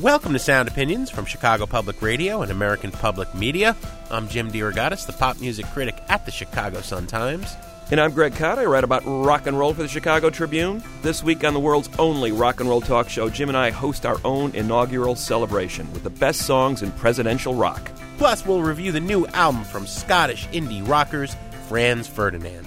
Welcome to Sound Opinions from Chicago Public Radio and American Public Media. I'm Jim DeRogatis, the pop music critic at the Chicago Sun-Times. And I'm Greg Kot. I write about rock and roll for the Chicago Tribune. This week on the world's only rock and roll talk show, Jim and I host our own inaugural celebration with the best songs in presidential rock. Plus, we'll review the new album from Scottish indie rockers Franz Ferdinand.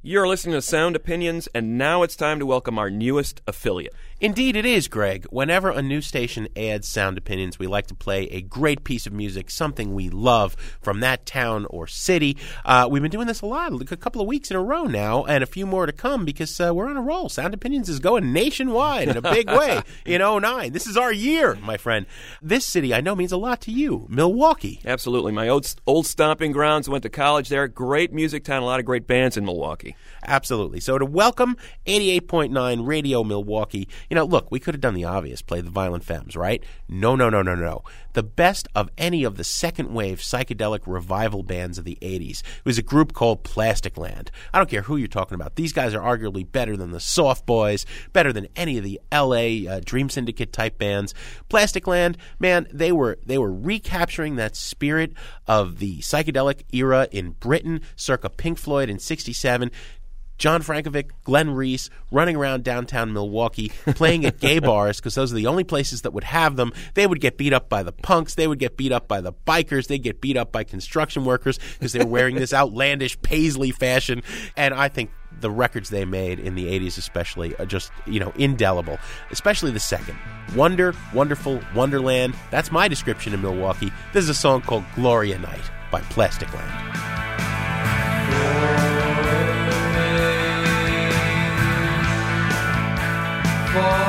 You're listening to Sound Opinions, and now it's time to welcome our newest affiliate. Indeed, it is, Greg. Whenever a new station adds sound opinions, we like to play a great piece of music, something we love from that town or city. Uh, we've been doing this a lot, a couple of weeks in a row now, and a few more to come because uh, we're on a roll. Sound opinions is going nationwide in a big way in 09. This is our year, my friend. This city, I know, means a lot to you, Milwaukee. Absolutely. My old, old stomping grounds, went to college there. Great music town, a lot of great bands in Milwaukee. Absolutely. So to welcome 88.9 Radio Milwaukee, you know, look, we could have done the obvious, play the Violent Femmes, right? No, no, no, no, no. The best of any of the second wave psychedelic revival bands of the 80s. It was a group called Plasticland. I don't care who you're talking about. These guys are arguably better than the Soft Boys, better than any of the LA uh, Dream Syndicate type bands. Plasticland, man, they were they were recapturing that spirit of the psychedelic era in Britain circa Pink Floyd in 67 John Frankovic, Glenn Rehse running around downtown Milwaukee playing at gay bars because those are the only places that would have them. They would get beat up by the punks. They would get beat up by the bikers. They'd get beat up by construction workers because they were wearing this outlandish paisley fashion. And I think the records they made in the 80s especially are just you know indelible especially the second wonder wonderful wonderland that's my description of milwaukee this is a song called gloria night by plastic land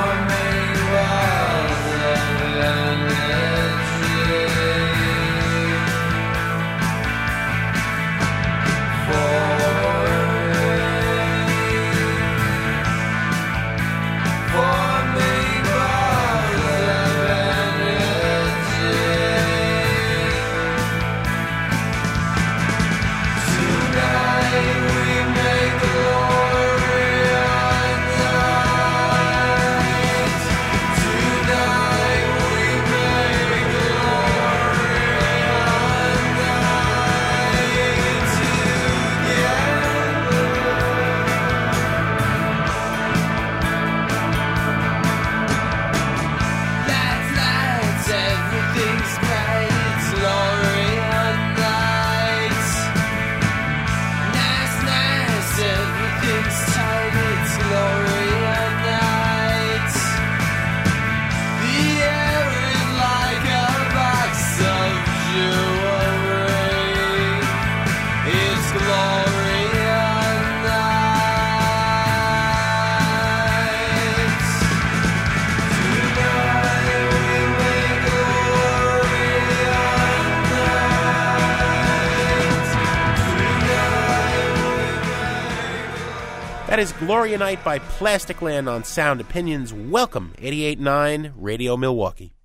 That is Gloria Night by Plasticland on Sound Opinions. Welcome, 88.9 Radio Milwaukee.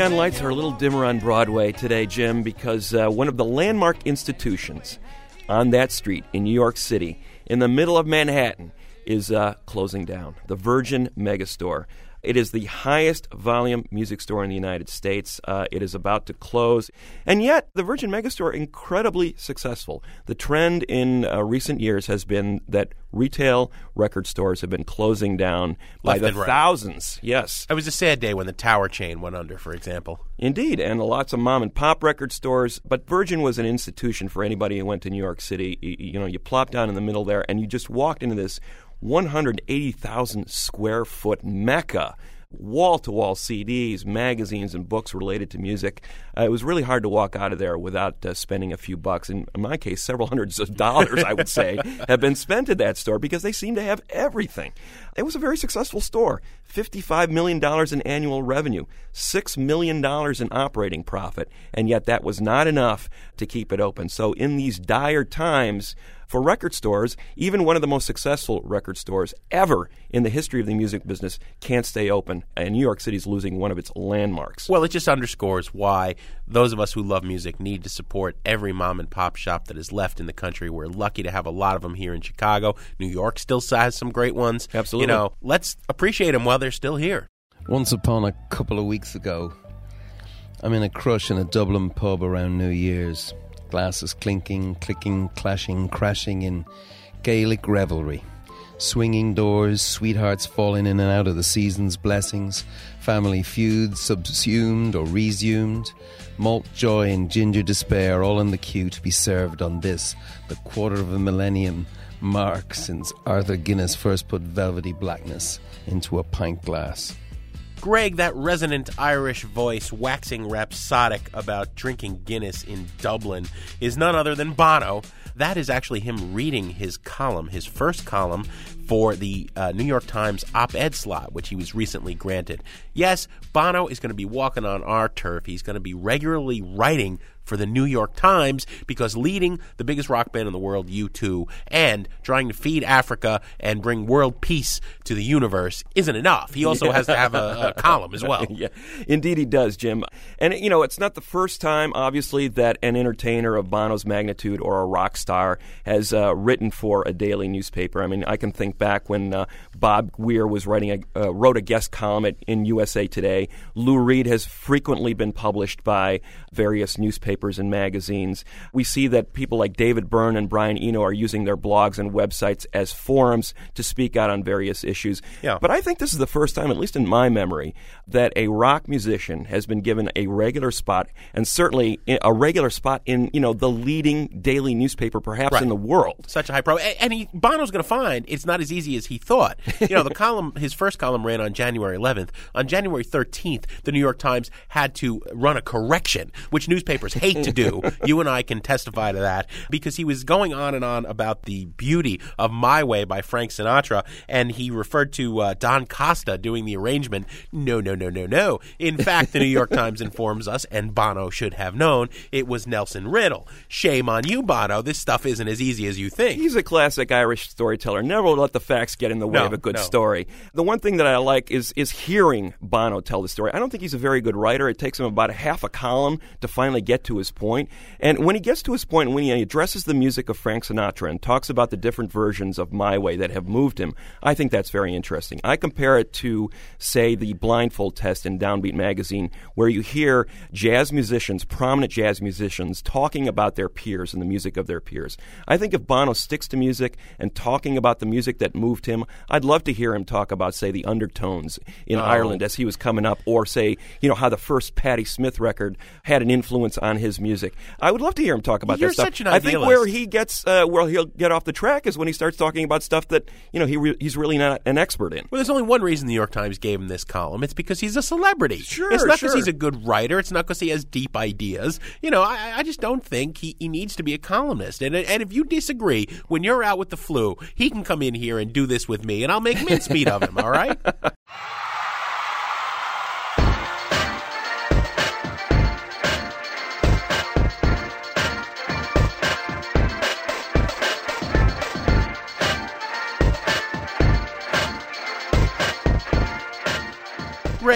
Neon lights are a little dimmer on Broadway today, Jim, because uh, one of the landmark institutions on that street in New York City, in the middle of Manhattan, is uh, closing down. The Virgin Megastore. It is the highest volume music store in the United States. Uh, it is about to close. And yet, the Virgin Megastore, incredibly successful. The trend in uh, recent years has been that retail record stores have been closing down by Left the right. thousands. Yes. It was a sad day when the Tower chain went under, for example. Indeed, and lots of mom and pop record stores. But Virgin was an institution for anybody who went to New York City. Y- You know, you plopped down in the middle there, and you just walked into this 180,000 square foot mecca. Wall to wall CDs, magazines, and books related to music. Uh, it was really hard to walk out of there without uh, spending a few bucks. In, in my case, several hundreds of dollars, I would say, have been spent at that store because they seem to have everything. It was a very successful store. $55 million in annual revenue, $6 million in operating profit, and yet that was not enough to keep it open. So, in these dire times for record stores, even one of the most successful record stores ever in the history of the music business can't stay open, and New York City's losing one of its landmarks. Well, it just underscores why those of us who love music need to support every mom and pop shop that is left in the country. We're lucky to have a lot of them here in Chicago. New York still has some great ones. Absolutely. You know, let's appreciate them while they're still here. Once upon a couple of weeks ago, I'm in a crush in a Dublin pub around New Year's. Glasses clinking, clicking, clashing, crashing in Gaelic revelry. Swinging doors, sweethearts falling in and out of the season's blessings, family feuds subsumed or resumed, malt joy and ginger despair all in the queue to be served on this, the quarter of a millennium mark since Arthur Guinness first put velvety blackness into a pint glass. Greg, that resonant Irish voice waxing rhapsodic about drinking Guinness in Dublin is none other than Bono. That is actually him reading his column, his first column for the uh, New York Times op ed slot, which he was recently granted. Yes, Bono is going to be walking on our turf. He's going to be regularly writing for the New York Times because leading the biggest rock band in the world, U2, and trying to feed Africa and bring world peace to the universe isn't enough. He also has to have a, a column as well. yeah, indeed he does, Jim. And you know, it's not the first time, obviously, that an entertainer of Bono's magnitude or a rock star has uh, written for a daily newspaper. I mean, I can think back when uh, Bob Weir was writing a uh, wrote a guest column at, in USA Today. Lou Reed has frequently been published by various newspapers and magazines. We see that people like David Byrne and Brian Eno are using their blogs and websites as forums to speak out on various issues. Yeah. But I think this is the first time, at least in my memory, that a rock musician has been given a regular spot, and certainly a regular spot in you know the leading daily newspaper, perhaps Right. in the world. Such a high pro, and he Bono's going to find it's not as easy as he thought. You know, the column, his first column ran on January 11th. On January 13th, the New York Times had to run a correction, which newspapers hate to do. you and I can testify to that because he was going on and on about the beauty of "My Way" by Frank Sinatra, and he referred to uh, Don Costa doing the arrangement. No, no, no, no, no. In fact, the New York Times informs us, and Bono should have known, it was Nelson Riddle. Shame on you, Bono. This stuff isn't as easy as you think. He's a classic Irish storyteller. Never let the facts get in the way No, of a good no. story. The one thing that I like is is hearing Bono tell the story. I don't think he's a very good writer. It takes him about a half a column to finally get to his point. And when he gets to his point, when he addresses the music of Frank Sinatra and talks about the different versions of My Way that have moved him, I think that's very interesting. I compare it to, say, the blindfold test in Downbeat magazine, where you hear jazz musicians, prominent jazz musicians, talking about their peers and the music of their peers. I think if Bono sticks to music and talking about the music that moved him, I'd love to hear him talk about, say, the undertones in Oh. Ireland as he was coming up, or say, you know, how the first Patti Smith record had an influence on his music. I would love to hear him talk about You're that stuff. such an I think where he gets, uh, where he'll get off the track is when he starts talking about stuff that you know he re- he's really not an expert in. Well, there's only one reason the New York Times gave him this column. It's because he's a celebrity. Sure, It's not because sure. he's a good writer. It's not because he has deep ideas. You know, I, I just don't think he, he needs to be a columnist. And, and if you disagree, when you're out with the flu, he can come in here and do this with me, and I'll make mincemeat of him, all right?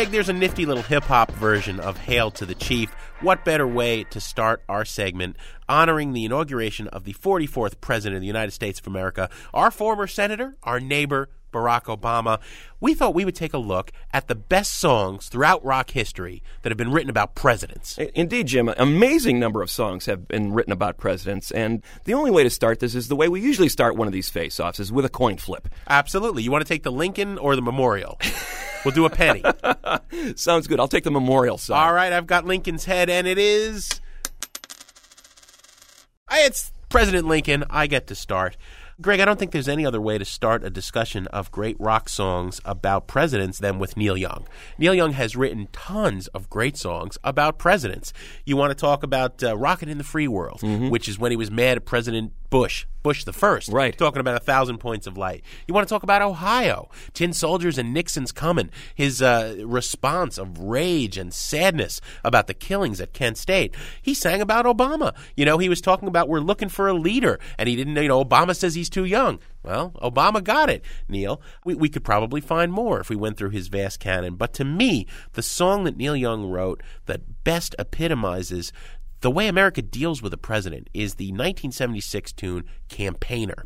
Greg, there's a nifty little hip hop version of Hail to the Chief. What better way to start our segment honoring the inauguration of the 44th President of the United States of America, our former senator, our neighbor, Barack Obama, we thought we would take a look at the best songs throughout rock history that have been written about presidents. Indeed, Jim. An amazing number of songs have been written about presidents, and the only way to start this is the way we usually start one of these face-offs, is with a coin flip. Absolutely. You want to take the Lincoln or the Memorial? we'll do a penny. Sounds good. I'll take the memorial song. All right, I've got Lincoln's head, and it is. It's President Lincoln. I get to start. Greg, I don't think there's any other way to start a discussion of great rock songs about presidents than with Neil Young. Neil Young has written tons of great songs about presidents. You want to talk about uh, Rockin' in the Free World, which is when he was mad at President Bush, Bush the first, Right. Talking about a thousand points of light. You want to talk about Ohio, Tin Soldiers and Nixon's coming. His uh, response of rage and sadness about the killings at Kent State. He sang about Obama. You know, he was talking about we're looking for a leader, and he didn't. You know, Obama says he's too young. Well, Obama got it, Neil. We, we could probably find more if we went through his vast canon. But to me, the song that Neil Young wrote that best epitomizes the way America deals with a president is the 1976 tune Campaigner.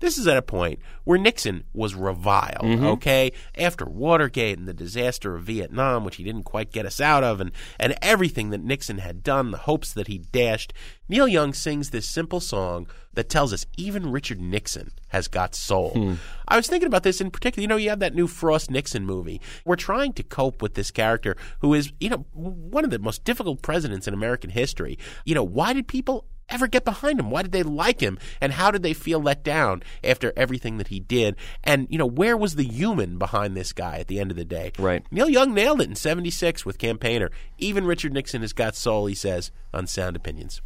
This is at a point where Nixon was reviled, mm-hmm. okay? After Watergate and the disaster of Vietnam, which he didn't quite get us out of, and, and everything that Nixon had done, the hopes that he dashed, Neil Young sings this simple song that tells us even Richard Nixon has got soul. Hmm. I was thinking about this in particular. You know, you have that new Frost Nixon movie. We're trying to cope with this character who is, you know, one of the most difficult presidents in American history. You know, why did people ever get behind him? Why did they like him? And how did they feel let down after everything that he did? And, you know, where was the human behind this guy at the end of the day? Right. Neil Young nailed it in 76 with Campaigner. Even Richard Nixon has got soul, he says, on Sound Opinions.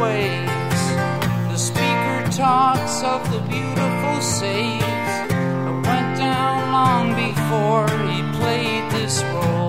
Waves. The speaker talks of the beautiful saves that went down long before he played this role.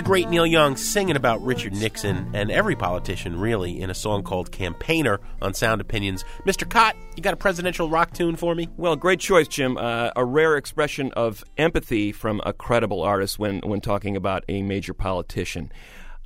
The great Neil Young singing about Richard Nixon and every politician, really, in a song called Campaigner on Sound Opinions. Mr. Kot, you got a presidential rock tune for me? Well, great choice, Jim. Uh, a rare expression of empathy from a credible artist when, when talking about a major politician.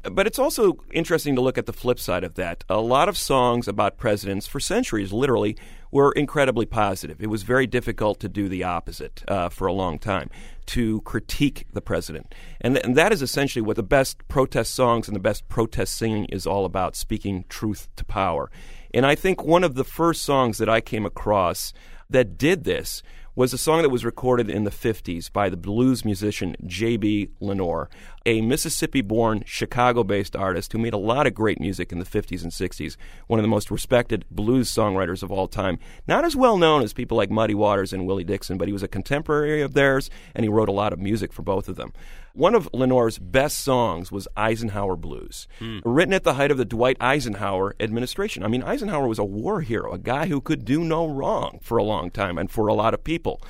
But it's also interesting to look at the flip side of that. A lot of songs about presidents for centuries, literally, were incredibly positive. It was very difficult to do the opposite uh, for a long time, to critique the president. And, th- and that is essentially what the best protest songs and the best protest singing is all about speaking truth to power. And I think one of the first songs that I came across that did this was a song that was recorded in the 50s by the blues musician J.B. Lenoir, a Mississippi born, Chicago based artist who made a lot of great music in the 50s and 60s, one of the most respected blues songwriters of all time. Not as well known as people like Muddy Waters and Willie Dixon, but he was a contemporary of theirs and he wrote a lot of music for both of them. One of Lenoir's best songs was Eisenhower Blues, hmm. written at the height of the Dwight Eisenhower administration. I mean, Eisenhower was a war hero, a guy who could do no wrong for a long time and for a lot of people.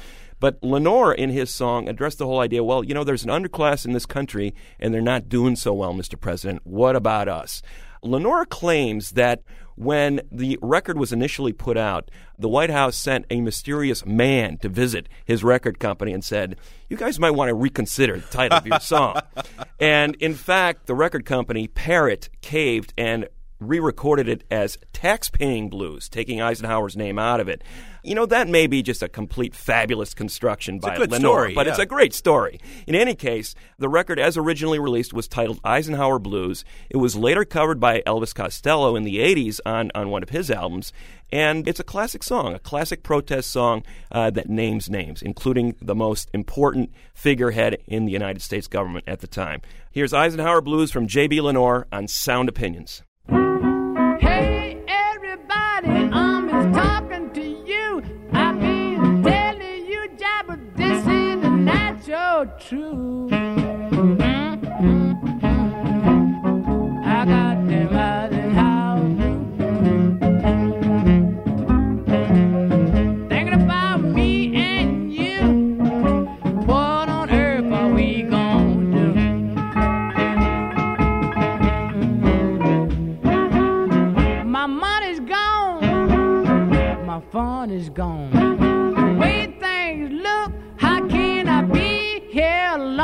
But Lenoir, in his song, addressed the whole idea well, you know, there's an underclass in this country and they're not doing so well, Mr. President. What about us? Lenoir claims that when the record was initially put out, the White House sent a mysterious man to visit his record company and said, You guys might want to reconsider the title of your song. and in fact, the record company, Parrot, caved and re recorded it as tax-paying blues, taking Eisenhower's name out of it. You know, that may be just a complete fabulous construction by a good Lenoir, story, but yeah. it's a great story. In any case, the record as originally released was titled Eisenhower Blues. It was later covered by Elvis Costello in the 80s on, on one of his albums, and it's a classic song, a classic protest song uh, that names names, including the most important figurehead in the United States government at the time. Here's Eisenhower Blues from J.B. Lenoir on Sound Opinions. Truth. I got them Eisenhower blues. Thinking about me and you. What on earth are we gonna do? My money's gone, my fun is gone.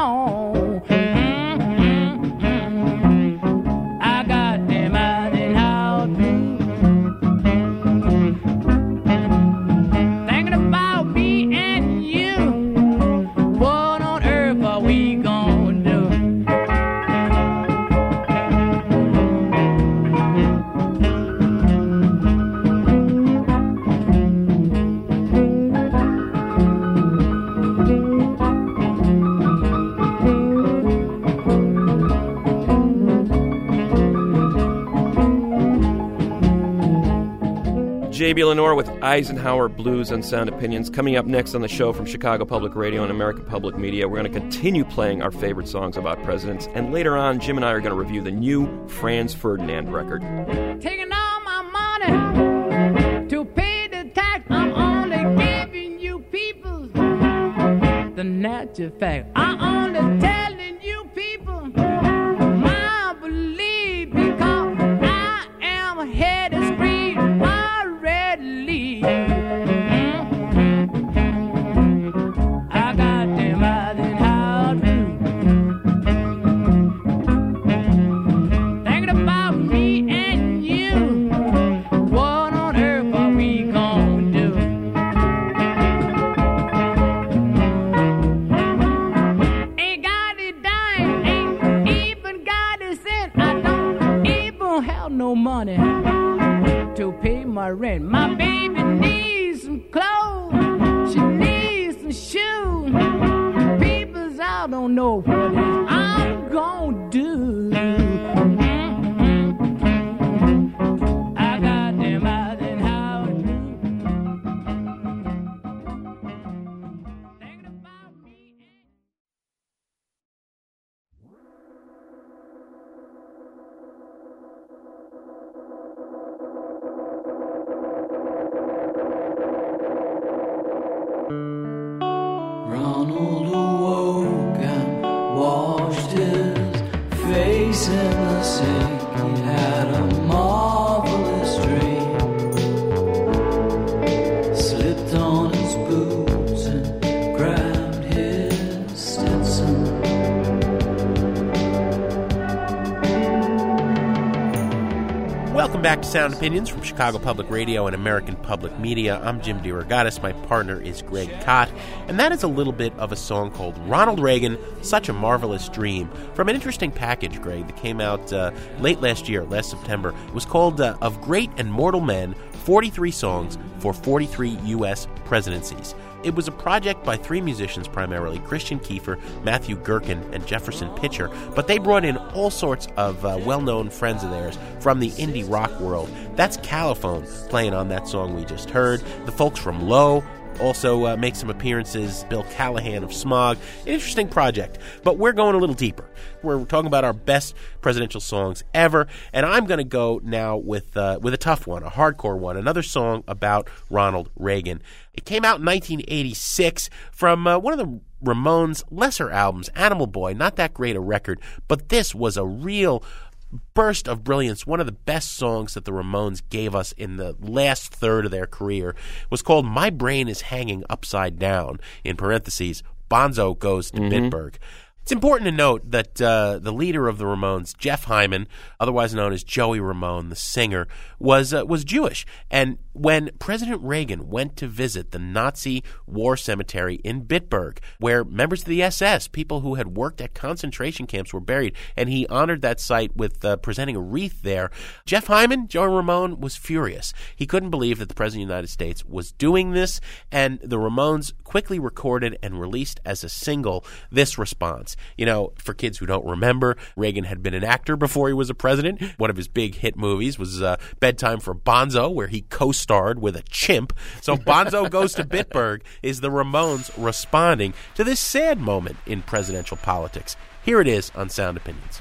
Here J.B. Lenoir with Eisenhower Blues and Sound Opinions. Coming up next on the show from Chicago Public Radio and American Public Media, we're going to continue playing our favorite songs about presidents. And later on, Jim and I are going to review the new Franz Ferdinand record. taking all my money to pay the tax. I'm only giving you people the natural fact. I'm only Welcome back to Sound Opinions from Chicago Public Radio and American Public Media. I'm Jim DeRogatis. My partner is Greg Kot. And that is a little bit of a song called Ronald Reagan, Such a Marvelous Dream, from an interesting package, Greg, that came out uh, late last year, last September. It was called uh, Of Great and Mortal Men 43 Songs for 43 U.S. Presidencies. It was a project by three musicians primarily Christian Kiefer, Matthew Gerken, and Jefferson Pitcher, but they brought in all sorts of uh, well known friends of theirs from the indie rock world. That's Califone playing on that song we just heard, the folks from Low. Also uh, make some appearances. Bill Callahan of Smog. Interesting project, but we're going a little deeper. We're talking about our best presidential songs ever, and I'm going to go now with uh, with a tough one, a hardcore one. Another song about Ronald Reagan. It came out in 1986 from uh, one of the Ramones' lesser albums, Animal Boy. Not that great a record, but this was a real burst of brilliance. One of the best songs that the Ramones gave us in the last third of their career was called My Brain is Hanging Upside Down, in parentheses, Bonzo Goes to Bitburg. It's important to note that uh, the leader of the Ramones, Jeff Hyman, otherwise known as Joey Ramone, the singer, was uh, was Jewish. And when President Reagan went to visit the Nazi war cemetery in Bitburg, where members of the SS, people who had worked at concentration camps, were buried, and he honored that site with uh, presenting a wreath there, Jeff Hyman, Joey Ramone, was furious. He couldn't believe that the President of the United States was doing this, and the Ramones quickly recorded and released as a single this response. You know, for kids who don't remember, Reagan had been an actor before he was a president. One of his big hit movies was uh, Bedtime for Bonzo, where he co starred with a chimp. So Bonzo Goes to Bitburg is the Ramones responding to this sad moment in presidential politics. Here it is on Sound Opinions.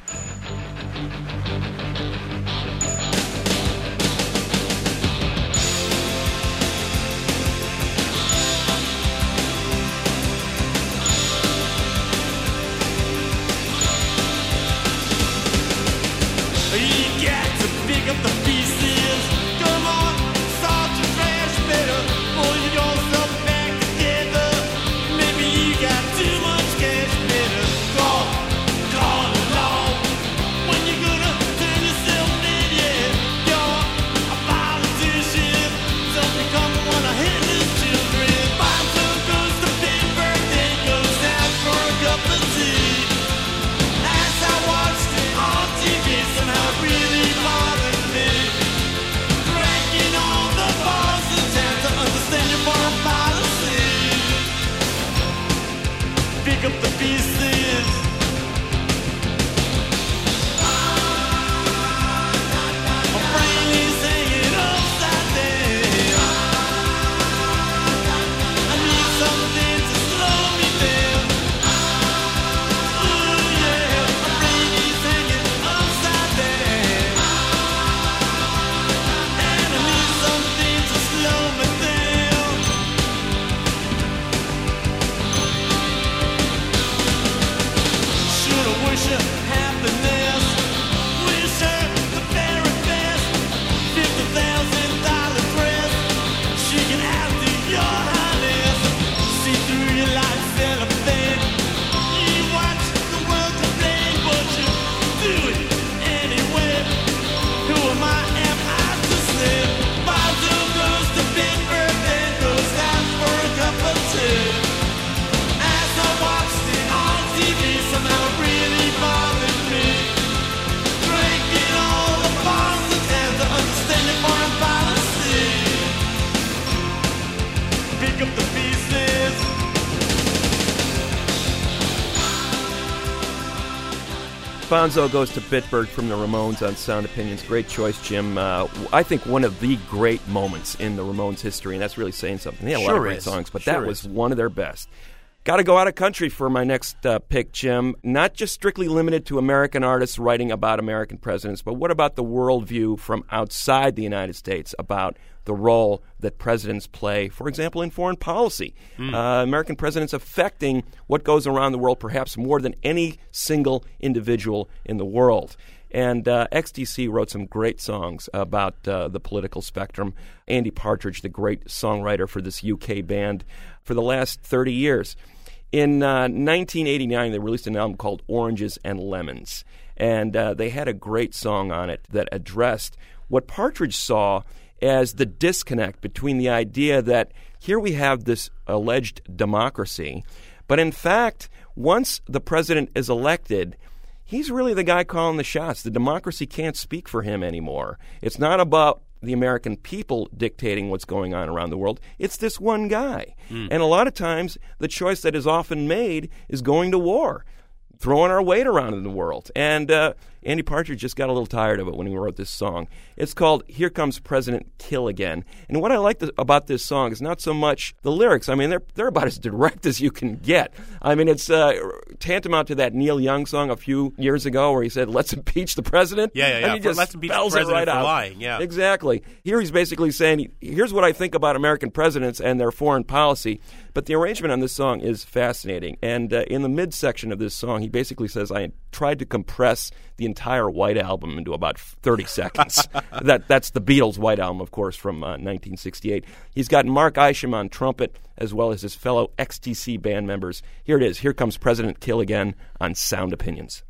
Bonzo goes to Bitburg from the Ramones on Sound Opinions. Great choice, Jim. Uh, I think one of the great moments in the Ramones history, and that's really saying something. They had a lot of great is. songs, but Sure that was one of their best. Got to go out of country for my next uh, pick, Jim. Not just strictly limited to American artists writing about American presidents, but what about the worldview from outside the United States about the role that presidents play, for example, in foreign policy? Uh, American presidents affecting what goes around the world perhaps more than any single individual in the world. And uh, XTC wrote some great songs about uh, the political spectrum. Andy Partridge, the great songwriter for this UK band, for the last 30 years. In uh, 1989, they released an album called Oranges and Lemons. And uh, they had a great song on it that addressed what Partridge saw as the disconnect between the idea that here we have this alleged democracy, but in fact, once the president is elected, he's really the guy calling the shots. The democracy can't speak for him anymore. It's not about the American people dictating what's going on around the world. It's this one guy. And a lot of times, the choice that is often made is going to war, throwing our weight around in the world. And uh, Andy Partridge just got a little tired of it when he wrote this song. It's called Here Comes President Kill Again. And what I like th- about this song is not so much the lyrics. I mean, they're, they're about as direct as you can get. I mean, it's uh, tantamount to that Neil Young song a few years ago where he said, Let's impeach the president. Yeah, yeah, And yeah. he For- just let's impeach the president right for out. lying, yeah. Exactly. Here he's basically saying, here's what I think about American presidents and their foreign policy. But the arrangement on this song is fascinating. And uh, in the midsection of this song, he basically says, I tried to compress the entire White Album into about 30 seconds. that, that's the Beatles' White Album, of course, from uh, 1968. He's got Mark Isham on trumpet, as well as his fellow XTC band members. Here it is. Here comes President Kill again on Sound Opinions.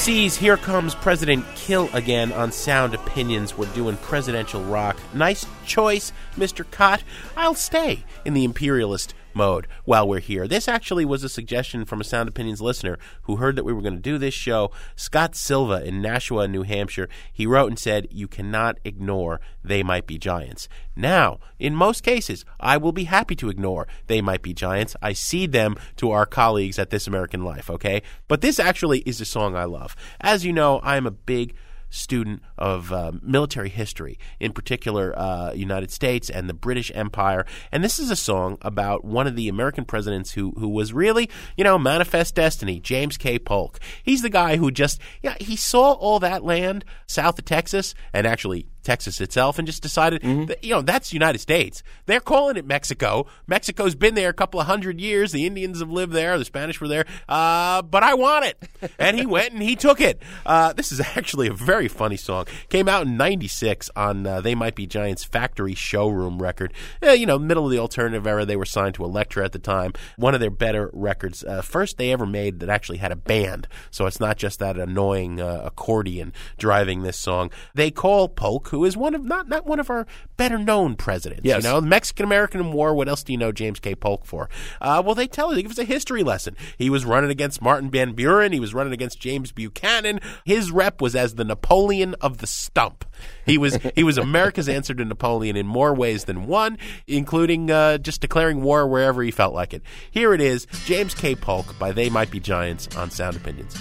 Kill Here Comes President Kill Again on Sound Opinions. We're doing presidential rock. Nice choice, Mr. Kot. I'll stay in the imperialist mode while we're here. This actually was a suggestion from a Sound Opinions listener who heard that we were going to do this show. Scott Silva in Nashua, New Hampshire. He wrote and said, You cannot ignore They Might Be Giants. Now, in most cases, I will be happy to ignore They Might Be Giants. I cede them to our colleagues at This American Life, okay? But this actually is a song I love. As you know, I am a big student of uh, military history, in particular, uh, United States and the British Empire. And this is a song about one of the American presidents who who was really, you know, manifest destiny, James K. Polk. He's the guy who just, yeah, he saw all that land south of Texas and actually Texas itself and just decided Mm-hmm. that, you know, that's the United States. They're calling it Mexico. Mexico's been there a couple of hundred years. The Indians have lived there. The Spanish were there. Uh, but I want it. And he went and he took it. Uh, this is actually a very funny song. Came out in 96 on uh, They Might Be Giants Factory Showroom record. Eh, you know, middle of the alternative era. They were signed to Elektra at the time. One of their better records. Uh, first they ever made that actually had a band. So it's not just that annoying uh, accordion driving this song. They call Polk, who is one of not not one of our better known presidents. Yes. You know, the Mexican American War. What else do you know James K. Polk for? Uh, well, they tell you, they give us a history lesson. He was running against Martin Van Buren. He was running against James Buchanan. His rep was as the Napoleon of the stump. He was he was America's answer to Napoleon in more ways than one, including uh, just declaring war wherever he felt like it. Here it is, James K. Polk by They Might Be Giants on Sound Opinions.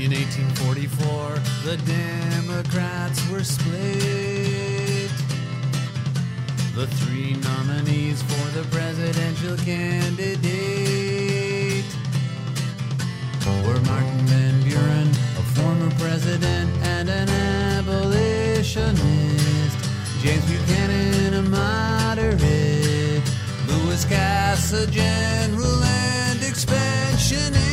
In 1844, the Democrats were split. The three nominees for the presidential candidate were Martin Van Buren, a former president and an abolitionist, James Buchanan, a moderate, Louis Cass, a general and expansionist.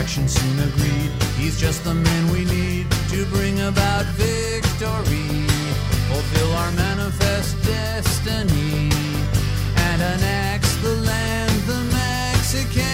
Faction soon agreed. He's just the man we need to bring about victory, fulfill our manifest destiny, and annex the land the Mexicans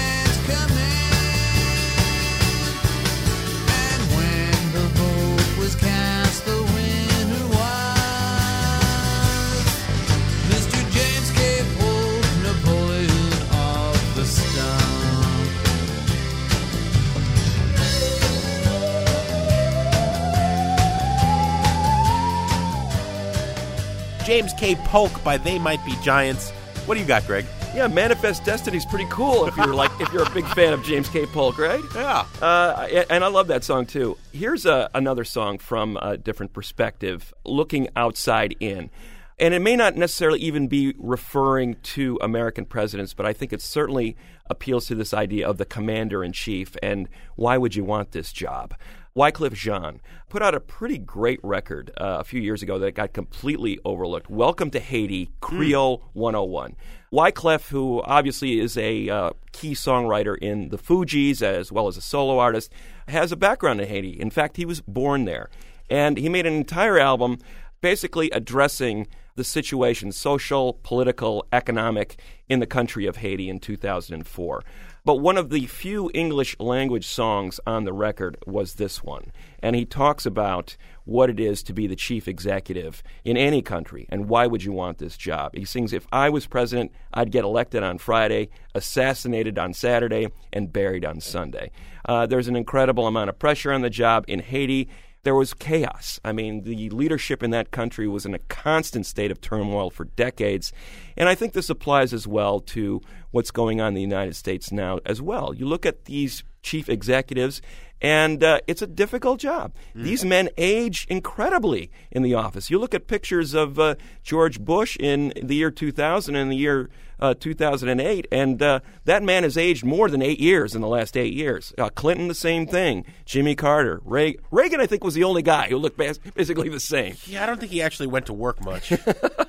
James K. Polk by They Might Be Giants. What do you got, Greg? Yeah, Manifest Destiny's pretty cool if you're like if you're a big fan of James K. Polk, right? Yeah. Uh, and I love that song too. Here's a, another song from a different perspective, looking outside in. And it may not necessarily even be referring to American presidents, but I think it certainly appeals to this idea of the commander in chief and why would you want this job? Wyclef Jean put out a pretty great record uh, a few years ago that got completely overlooked. Welcome to Haiti, Creole 101. Wyclef, who obviously is a uh, key songwriter in the Fugees as well as a solo artist, has a background in Haiti. In fact, he was born there. And he made an entire album basically addressing the situation, social, political, economic, in the country of Haiti in 2004. But one of the few English language songs on the record was this one. And he talks about what it is to be the chief executive in any country and why would you want this job. He sings, If I was president, I'd get elected on Friday, assassinated on Saturday, and buried on Sunday. Uh, there's an incredible amount of pressure on the job in Haiti there was chaos. I mean, the leadership in that country was in a constant state of turmoil for decades. And I think this applies as well to what's going on in the United States now as well. You look at these chief executives, and uh, it's a difficult job. These men age incredibly in the office. You look at pictures of uh, George Bush in the year 2000 and the year uh, 2008, and uh, that man has aged more than eight years in the last eight years. Uh, Clinton, the same thing. Jimmy Carter, Reagan, Reagan, I think, was the only guy who looked bas- basically the same. Yeah, I don't think he actually went to work much.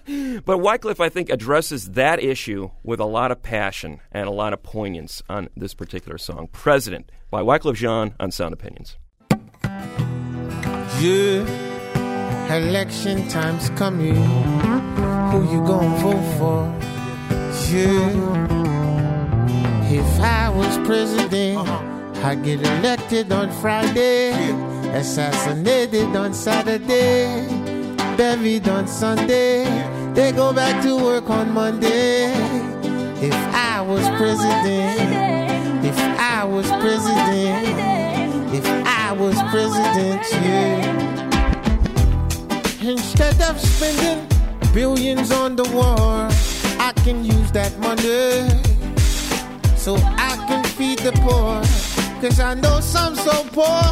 But Wyclef, I think, addresses that issue with a lot of passion and a lot of poignance on this particular song, President, by Wyclef Jean on Sound Opinions. Yeah, election time's coming. Who you gonna vote for? Yeah, if I was president, I'd get elected on Friday, assassinated on Saturday, buried on Sunday. They go back to work on Monday. If I was president, if I was president. if I was president, yeah. Instead of spending billions on the war, I can use that money so I can feed the poor. Cause I know some so poor.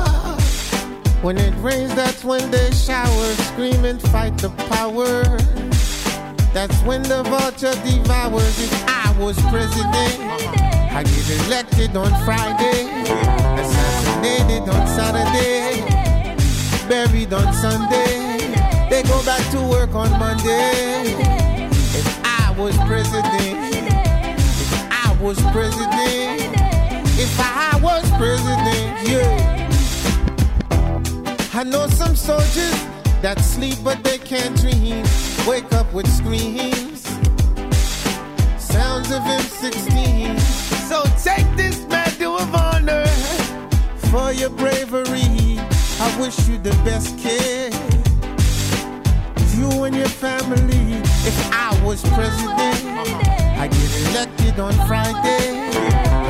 When it rains, that's when they shower, scream and fight the power. That's when the vulture devours. If I was president, I get elected on Friday, assassinated on Saturday, buried on Sunday. They go back to work on Monday. Was president, if I was president, if I was president, yeah. I know some soldiers that sleep but they can't dream. Wake up with screams, sounds of M16. So take this medal of honor for your bravery. I wish you the best kid. You and your family. If I was president, I get elected on Friday,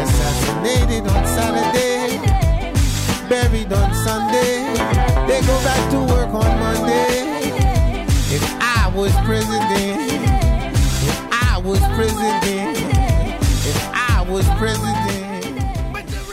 assassinated on Saturday, buried on Sunday. They go back to work on Monday. If I was president, if I was president, if I was president.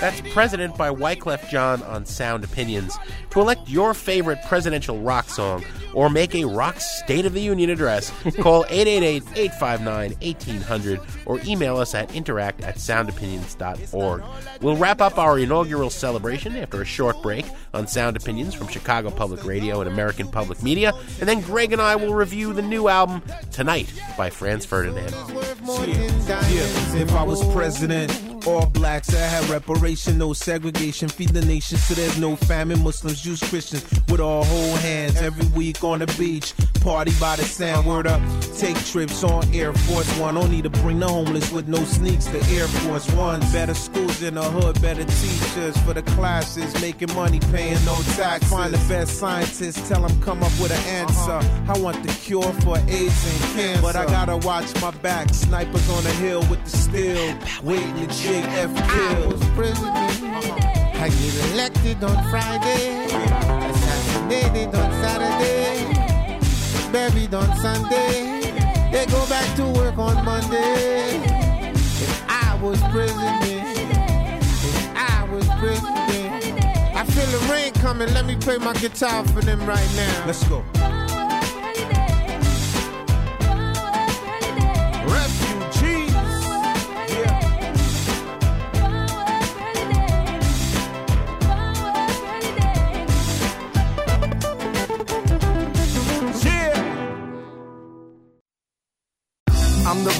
That's President by Wyclef Jean on Sound Opinions. To elect your favorite presidential rock song or make a rock State of the Union address, call 888 859 1800 or email us at interact at soundopinions.org. We'll wrap up our inaugural celebration after a short break on Sound Opinions from Chicago Public Radio and American Public Media, and then Greg and I will review the new album Tonight by Franz Ferdinand. Yeah, if I was president, all blacks that have reparation, no segregation, feed the nation so there's no famine. Muslims, Jews, Christians, with all whole hands every week on the beach. Party by the sand, word up. Take trips on Air Force One. Don't need to bring the homeless with no sneaks to Air Force One. Better schools in the hood, better teachers for the classes, making money, paying no tax. Find the best scientists, tell them come up with an answer. I want the cure for AIDS and cancer, but I gotta watch my back. Snipers on the hill with the steel, waiting to JF I kill. was president. I get elected on Friday, assassinated on Saturday, buried on Sunday. They go back to work on Monday. If I was president, if I was president, I feel the rain coming. Let me play my guitar for them right now. Let's go.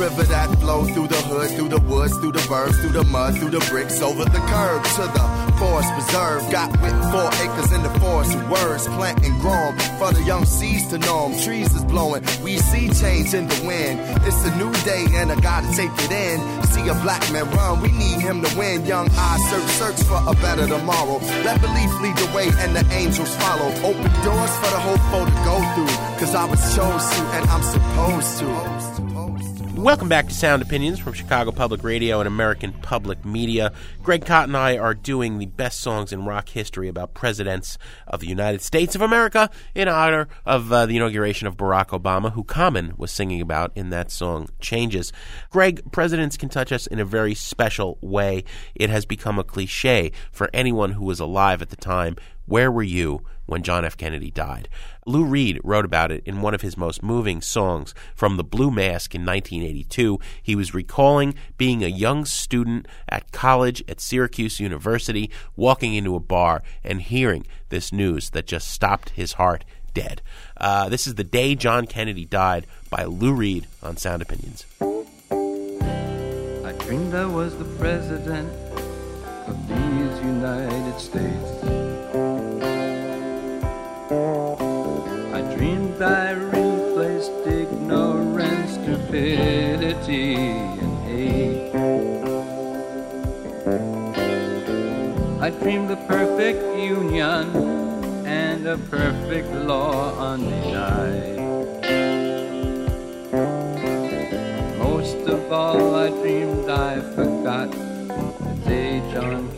River that flows through the hood, through the woods, through the burbs, through the mud, through the bricks, over the curb to the forest preserve. Got with four acres in the forest, words plant and grow for the young seeds to know them. Trees is blowing, we see change in the wind. It's a new day and I gotta take it in. See a black man run, we need him to win. Young eyes search, search for a better tomorrow. Let belief lead the way and the angels follow. Open doors for the hopeful to go through. Cause I was chosen and I'm supposed to. Welcome back to Sound Opinions from Chicago Public Radio and American Public Media. Greg Kot and I are doing the best songs in rock history about presidents of the United States of America in honor of uh, the inauguration of Barack Obama, who Common was singing about in that song Changes. Greg, presidents can touch us in a very special way. It has become a cliche for anyone who was alive at the time. Where were you when John F. Kennedy died? Lou Reed wrote about it in one of his most moving songs from The Blue Mask in 1982. He was recalling being a young student at college at Syracuse University, walking into a bar and hearing this news that just stopped his heart dead. Uh, this is The Day John Kennedy Died by Lou Reed on Sound Opinions. I dreamed I was the president of these United States. I dreamed I replaced ignorance, stupidity, and hate. I dreamed the perfect union and a perfect law undenied. Most of all, I dreamed I forgot the day John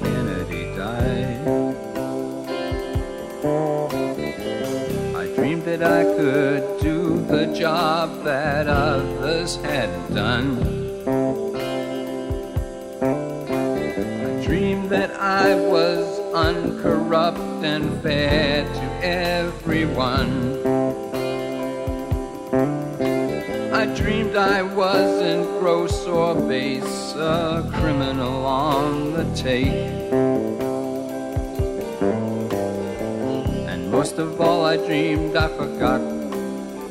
I could do the job that others hadn't done. I dreamed that I was uncorrupt and fair to everyone. I dreamed I wasn't gross or base, a criminal on the take. Most of all, I dreamed I forgot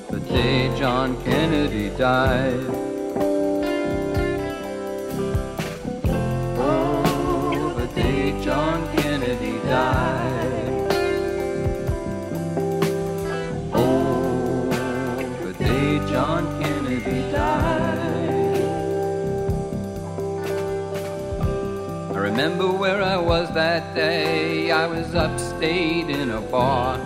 the day John Kennedy died. Remember where I was that day. I was upstate in a bar.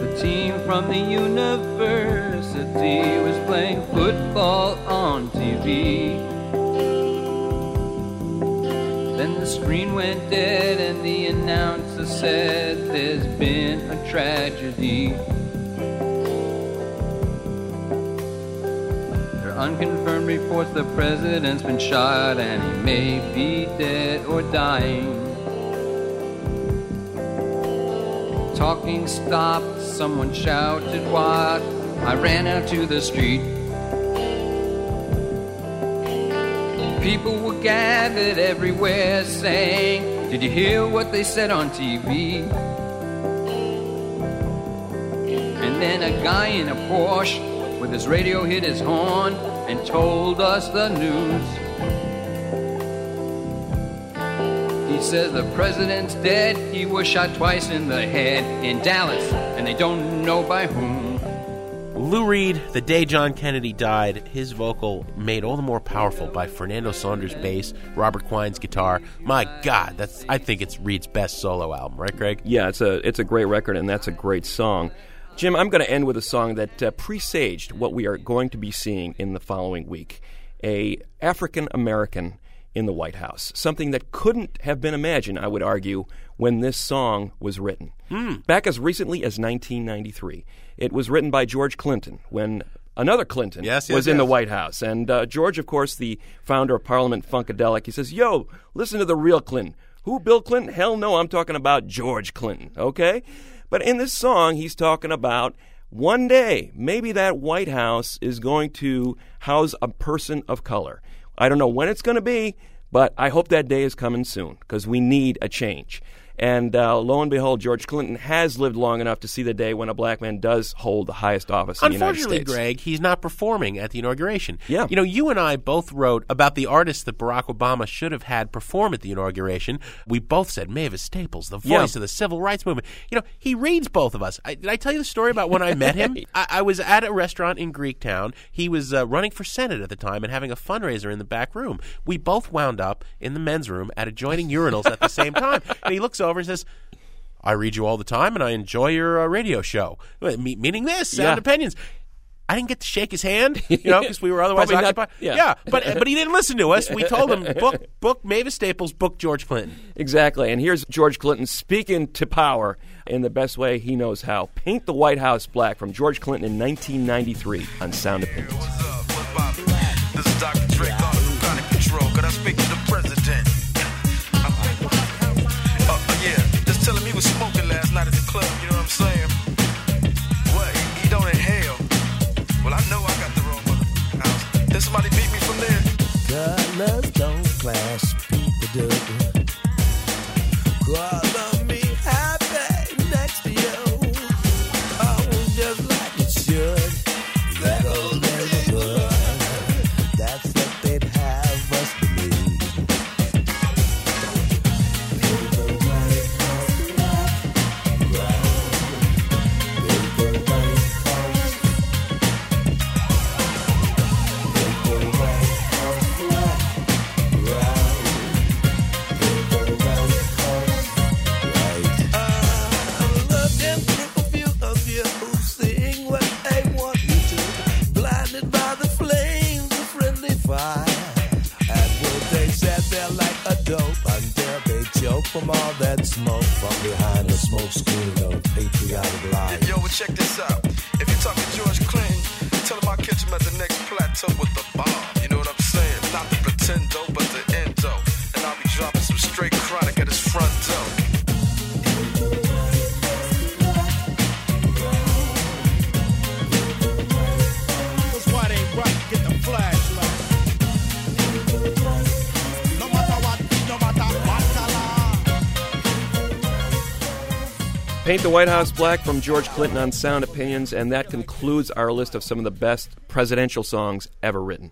The team from the university was playing football on TV. Then the screen went dead and the announcer said there's been a tragedy. Unconfirmed reports the president's been shot and he may be dead or dying. Talking stopped, someone shouted what? I ran out to the street. People were gathered everywhere saying, Did you hear what they said on TV? And then a guy in a Porsche with his radio hit his horn and told us the news. He says the president's dead. He was shot twice in the head in Dallas, and they don't know by whom. Lou Reed, the day John Kennedy died, his vocal made all the more powerful by Fernando Saunders' bass, Robert Quine's guitar. My God, that's I think it's Reed's best solo album, right, Greg? Yeah, it's a it's a great record, and that's a great song. Jim, I'm going to end with a song that uh, presaged what we are going to be seeing in the following week: a African American in the White House, something that couldn't have been imagined, I would argue, when this song was written. Back as recently as 1993, it was written by George Clinton when another Clinton Yes, yes, was in the. White House, and uh, George, of course, the founder of Parliament Funkadelic, he says, "Yo, listen to the real Clinton." Who, Bill Clinton? Hell no, I'm talking about George Clinton, okay? But in this song, he's talking about one day, maybe that White House is going to house a person of color. I don't know when it's going to be, but I hope that day is coming soon because we need a change. And uh, lo and behold, George Clinton has lived long enough to see the day when a black man does hold the highest office in the United Unfortunately, States. Greg, he's not performing at the inauguration. Yeah. You know, you and I both wrote about the artists that Barack Obama should have had perform at the inauguration. We both said Mavis Staples, the voice Yeah. of the civil rights movement. You know, he reads both of us. I, did I tell you the story about when I met him? I, I was at a restaurant in Greektown. He was uh, running for Senate at the time and having a fundraiser in the back room. We both wound up in the men's room at adjoining urinals at the same time. And he looks over and says, I read you all the time, and I enjoy your uh, radio show. Me- meaning this, Sound Yeah. Opinions. I didn't get to shake his hand, you know, because we were otherwise Probably not- occupied. yeah. but but he didn't listen to us. We told him book book Mavis Staples, book George Clinton. Exactly. And here's George Clinton speaking to power in the best way he knows how. Paint the White House black from George Clinton in 1993 on Sound Opinions. You know what I'm saying? What, he, don't inhale? Well, I know I got the wrong. Did somebody beat me from there? Colors don't clash, people do. Color Paint the White House Black from George Clinton on Sound Opinions, and that concludes our list of some of the best presidential songs ever written.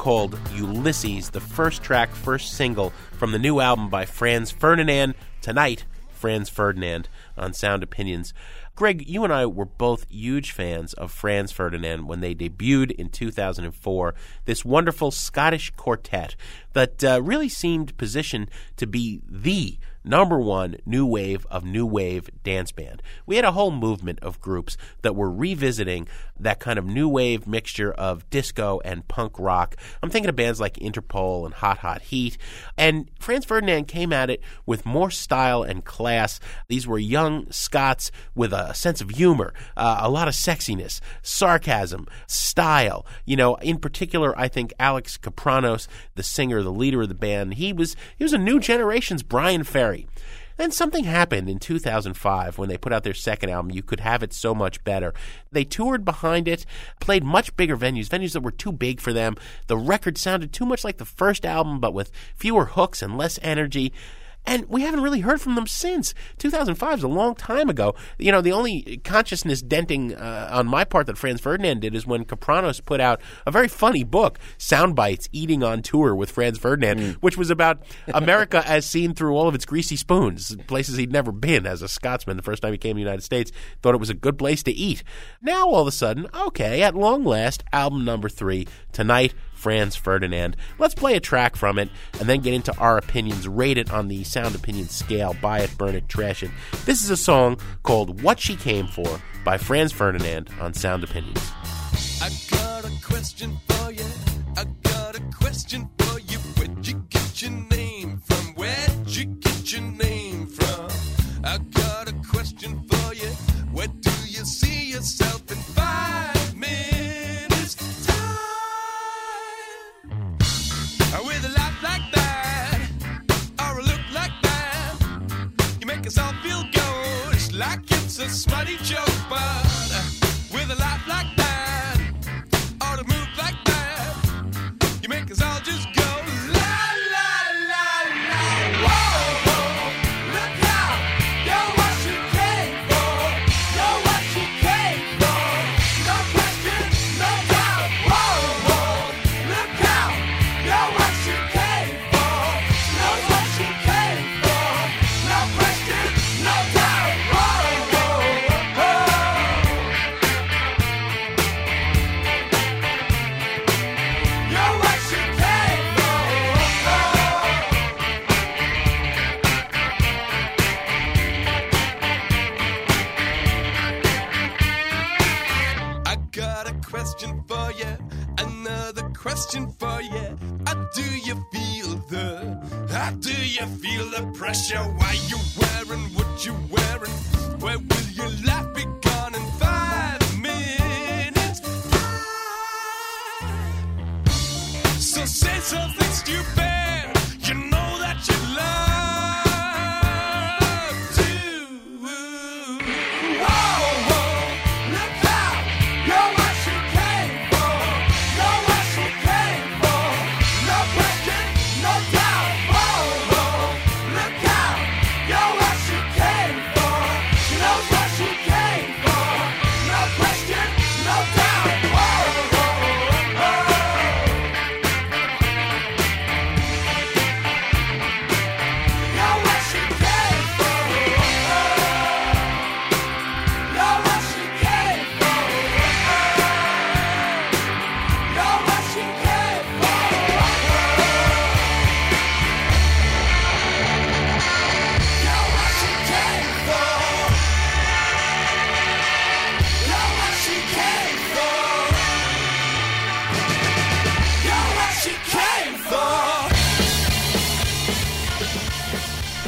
Called Ulysses, the first track, first single from the new album by Franz Ferdinand. Tonight, Franz Ferdinand on Sound Opinions. Greg, you and I were both huge fans of Franz Ferdinand when they debuted in 2004. This wonderful Scottish quartet that uh, really seemed positioned to be the number one new wave of new wave dance band. We had a whole movement of groups that were revisiting that kind of new wave mixture of disco and punk rock. I'm thinking of bands like Interpol and Hot Hot Heat. And Franz Ferdinand came at it with more style and class. These were young Scots with a sense of humor, uh, a lot of sexiness, sarcasm, style. You know, in particular, I think Alex Kapranos, the singer, the leader of the band, he was he was a new generation's Bryan Ferry. Then something happened in 2005 when they put out their second album, You Could Have It So Much Better. They toured behind it, played much bigger venues, venues that were too big for them. The record sounded too much like the first album, but with fewer hooks and less energy. And we haven't really heard from them since. 2005 is a long time ago. You know, the only consciousness denting uh, on my part that Franz Ferdinand did is when Kapranos put out a very funny book, Sound Bites Eating on Tour with Franz Ferdinand, which was about America as seen through all of its greasy spoons, places he'd never been as a Scotsman the first time he came to the United States, thought it was a good place to eat. Now, all of a sudden, okay, at long last, album number three, tonight, Franz Ferdinand. Let's play a track from it and then get into our opinions, rate it on the sound opinion scale, buy it, burn it, trash it. This is a song called What She Came For by Franz Ferdinand on Sound Opinions. I got a question for you. I got a question for you. Where'd you get your name from? Where'd you get your name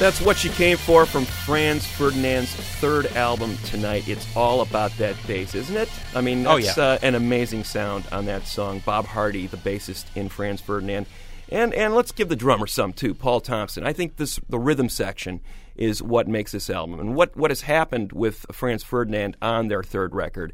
That's what she came for from Franz Ferdinand's third album tonight. It's all about that bass, isn't it? I mean, Oh, that's yeah. uh, an amazing sound on that song. Bob Hardy, the bassist in Franz Ferdinand, and and let's give the drummer some too, Paul Thompson. I think this the rhythm section is what makes this album, and what what has happened with Franz Ferdinand on their third record.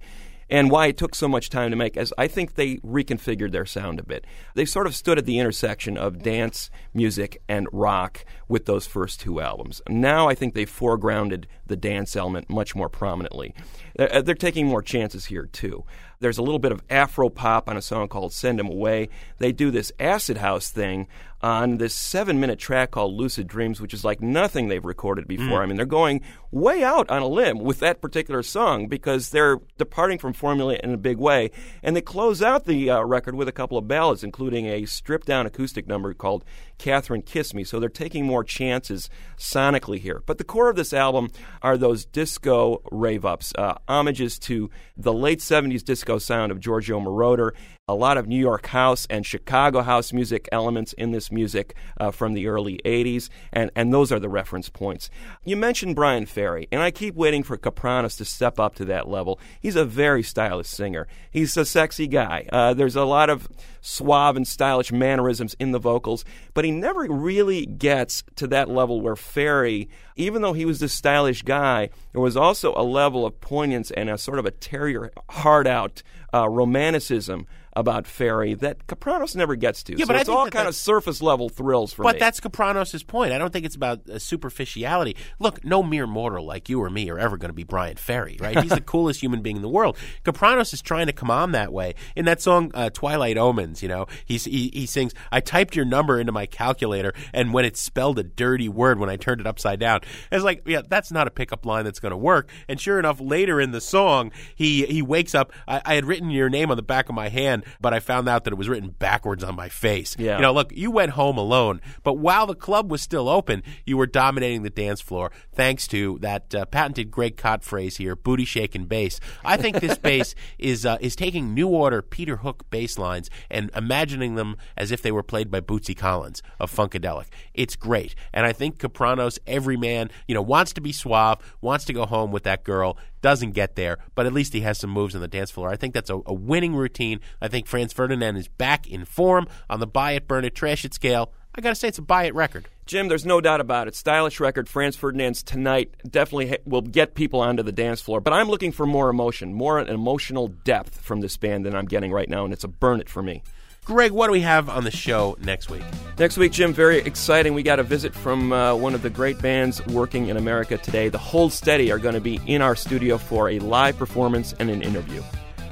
And why it took so much time to make, as I think they reconfigured their sound a bit. They sort of stood at the intersection of dance music and rock with those first two albums. Now I think they've foregrounded the dance element much more prominently. Uh, They're taking more chances here, too. There's a little bit of Afro pop on a song called Send Him Away. They do this acid house thing on this seven minute track called Lucid Dreams, which is like nothing they've recorded before. Mm. I mean, they're going way out on a limb with that particular song because they're departing from formula in a big way. And they close out the uh, record with a couple of ballads, including a stripped down acoustic number called Catherine Kiss Me. So they're taking more chances sonically here. But the core of this album are those disco rave ups, uh, homages to the late 70s disco sound of Giorgio Moroder. A lot of New York house and Chicago house music elements in this music uh, from the early 80s, and, and those are the reference points. You mentioned Bryan Ferry, and I keep waiting for Kapranos to step up to that level. He's a very stylish singer. He's a sexy guy. Uh, there's a lot of suave and stylish mannerisms in the vocals, but he never really gets to that level where Ferry, even though he was this stylish guy, there was also a level of poignance and a sort of a terrier hard out uh, romanticism about Ferry that Kapranos never gets to. Yeah, so but it's all that kind of surface level thrills for but me. that's Kapranos' point. I don't think it's about uh, superficiality. Look, no mere mortal like you or me are ever going to be Bryan Ferry, right? He's the coolest human being in the world. Kapranos is trying to come on that way. In that song, uh, Twilight Omens, you know, he, he sings, I typed your number into my calculator, and when it spelled a dirty word when I turned it upside down, it's like, yeah, that's not a pickup line that's going to work. And sure enough, later in the song, he, he wakes up. I, I had written your name on the back of my hand, but I found out that it was written backwards on my face. Yeah. You know, look, you went home alone, but while the club was still open, you were dominating the dance floor thanks to that uh, patented Greg Kot phrase here, booty shaking bass. I think this bass is uh, is taking New Order Peter Hook bass lines and imagining them as if they were played by Bootsy Collins of Funkadelic. It's great, and I think Kapranos, every man, you know, wants to be suave, wants to go home with that girl, doesn't get there, but at least he has some moves on the dance floor. I think that's a, a winning routine. I think Franz Ferdinand is back in form on the buy it, burn it, trash it scale. I got to say, it's a buy it record. Jim, there's no doubt about it. Stylish record, Franz Ferdinand's tonight definitely ha- will get people onto the dance floor. But I'm looking for more emotion, more emotional depth from this band than I'm getting right now, and it's a burn it for me. Greg, what do we have on the show next week? Next week, Jim, very exciting. We got a visit from uh, one of the great bands working in America today. The Hold Steady are going to be in our studio for a live performance and an interview.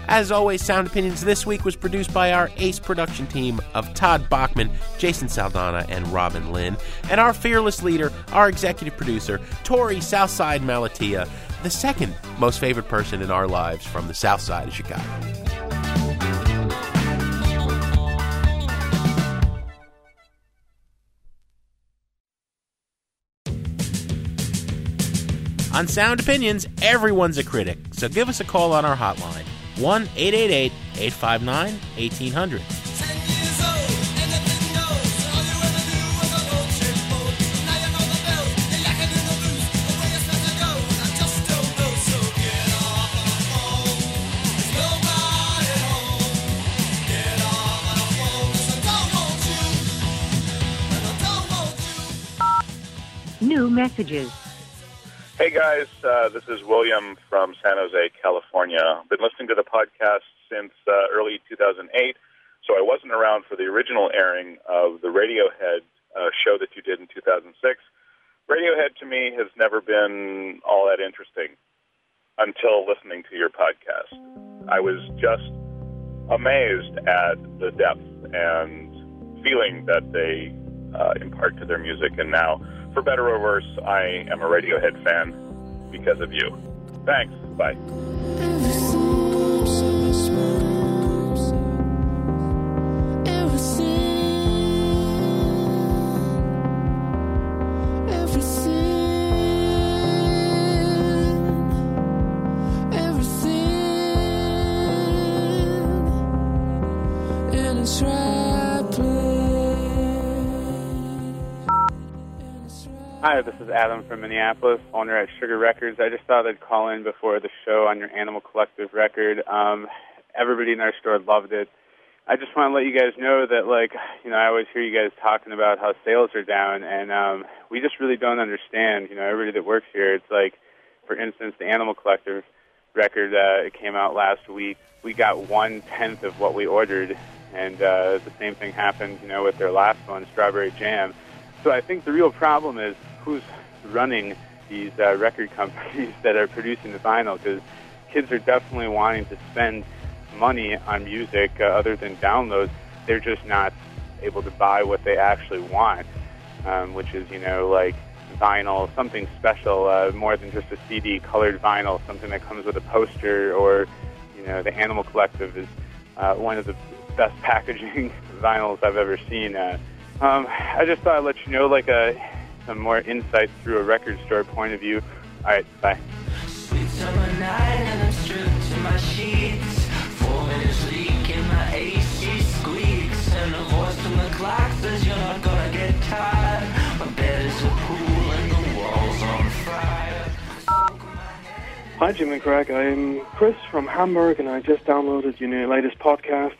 As always, Sound Opinions this week was produced by our ace production team of Todd Bachman, Jason Saldanha, and Robin Linn, and our fearless leader, our executive producer, Tori Southside Malatia, the second most favorite person in our lives from the south side of Chicago. On Sound Opinions, everyone's a critic, so give us a call on our hotline 1 888 859 1800. New messages. Hey guys, uh, this is William from San Jose, California. Been listening to the podcast since uh, early 2008, so I wasn't around for the original airing of the Radiohead uh, show that you did in 2006. Radiohead to me has never been all that interesting until listening to your podcast. I was just amazed at the depth and feeling that they uh, impart to their music, and now, for better or worse, I am a Radiohead fan because of you. Thanks. Bye. in Hi, this is Adam from Minneapolis, owner at Sugar Records. I just thought I'd call in before the show on your Animal Collective record. Um, everybody in our store loved it. I just want to let you guys know that, like, you know, I always hear you guys talking about how sales are down, and um, we just really don't understand. You know, everybody that works here, it's like, for instance, the Animal Collective record uh, it came out last week. We got one tenth of what we ordered, and uh, the same thing happened, you know, with their last one, Strawberry Jam. So I think the real problem is who's running these uh, record companies that are producing the vinyl, because kids are definitely wanting to spend money on music uh, other than downloads. They're just not able to buy what they actually want, um, which is, you know, like vinyl, something special, uh, more than just a CD, colored vinyl, something that comes with a poster, or, you know, the Animal Collective is uh, one of the best packaging vinyls I've ever seen. Uh, um, I just thought I'd let you know, like, uh, some more insights through a record store point of view. All right, bye. Sweet summer night and I'm stripped to my sheets. Four minutes leak in my AC squeaks. And a voice from the clock says you're not gonna get tired. My bed is a pool and the walls on fire. Hi, Jim and Craig. I'm Chris from Hamburg, and I just downloaded your new latest podcast.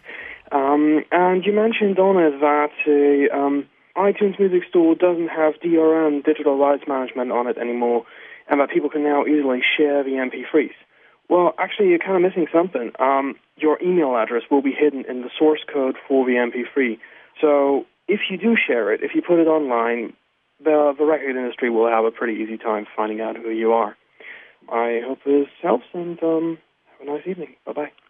Um, and you mentioned on it that uh, um, iTunes Music Store doesn't have DRM, digital rights management, on it anymore, and that people can now easily share the MP3s. Well, actually, you're kind of missing something. Um, your email address will be hidden in the source code for the MP3. So if you do share it, if you put it online, the, the record industry will have a pretty easy time finding out who you are. I hope this helps, and um, have a nice evening. Bye bye.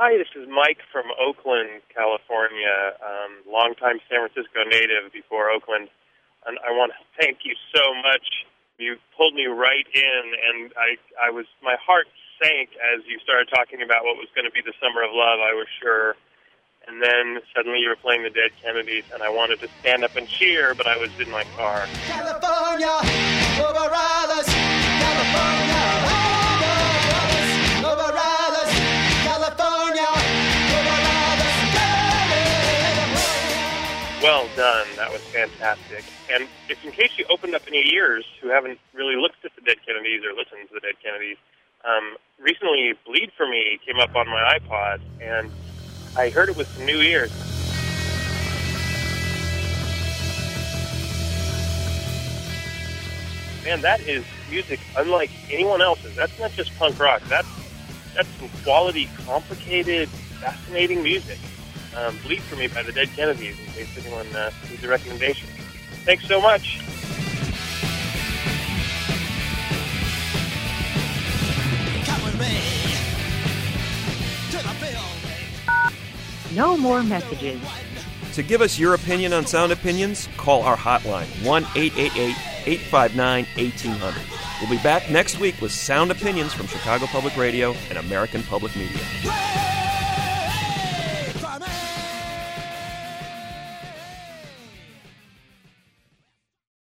Hi, this is Mike from Oakland, California, um, longtime San Francisco native before Oakland. And I want to thank you so much. You pulled me right in, and I, I was, my heart sank as you started talking about what was going to be the summer of love. I was sure. And then suddenly you were playing the Dead Kennedys, and I wanted to stand up and cheer, but I was in my car. California, over. California, Well done. That was fantastic. And if in case you opened up any ears who haven't really looked at the Dead Kennedys or listened to the Dead Kennedys, um, recently Bleed For Me came up on my iPod, and I heard it with some new ears. Man, that is music unlike anyone else's. That's not just punk rock. That's that's some quality, complicated, fascinating music. Um, Bleed for Me by the Dead Kennedys, in case anyone uh, needs a recommendation. Thanks so much. Come with me to the building. No more messages. To give us your opinion on Sound Opinions, call our hotline 1 888 859 1800. We'll be back next week with Sound Opinions from Chicago Public Radio and American Public Media.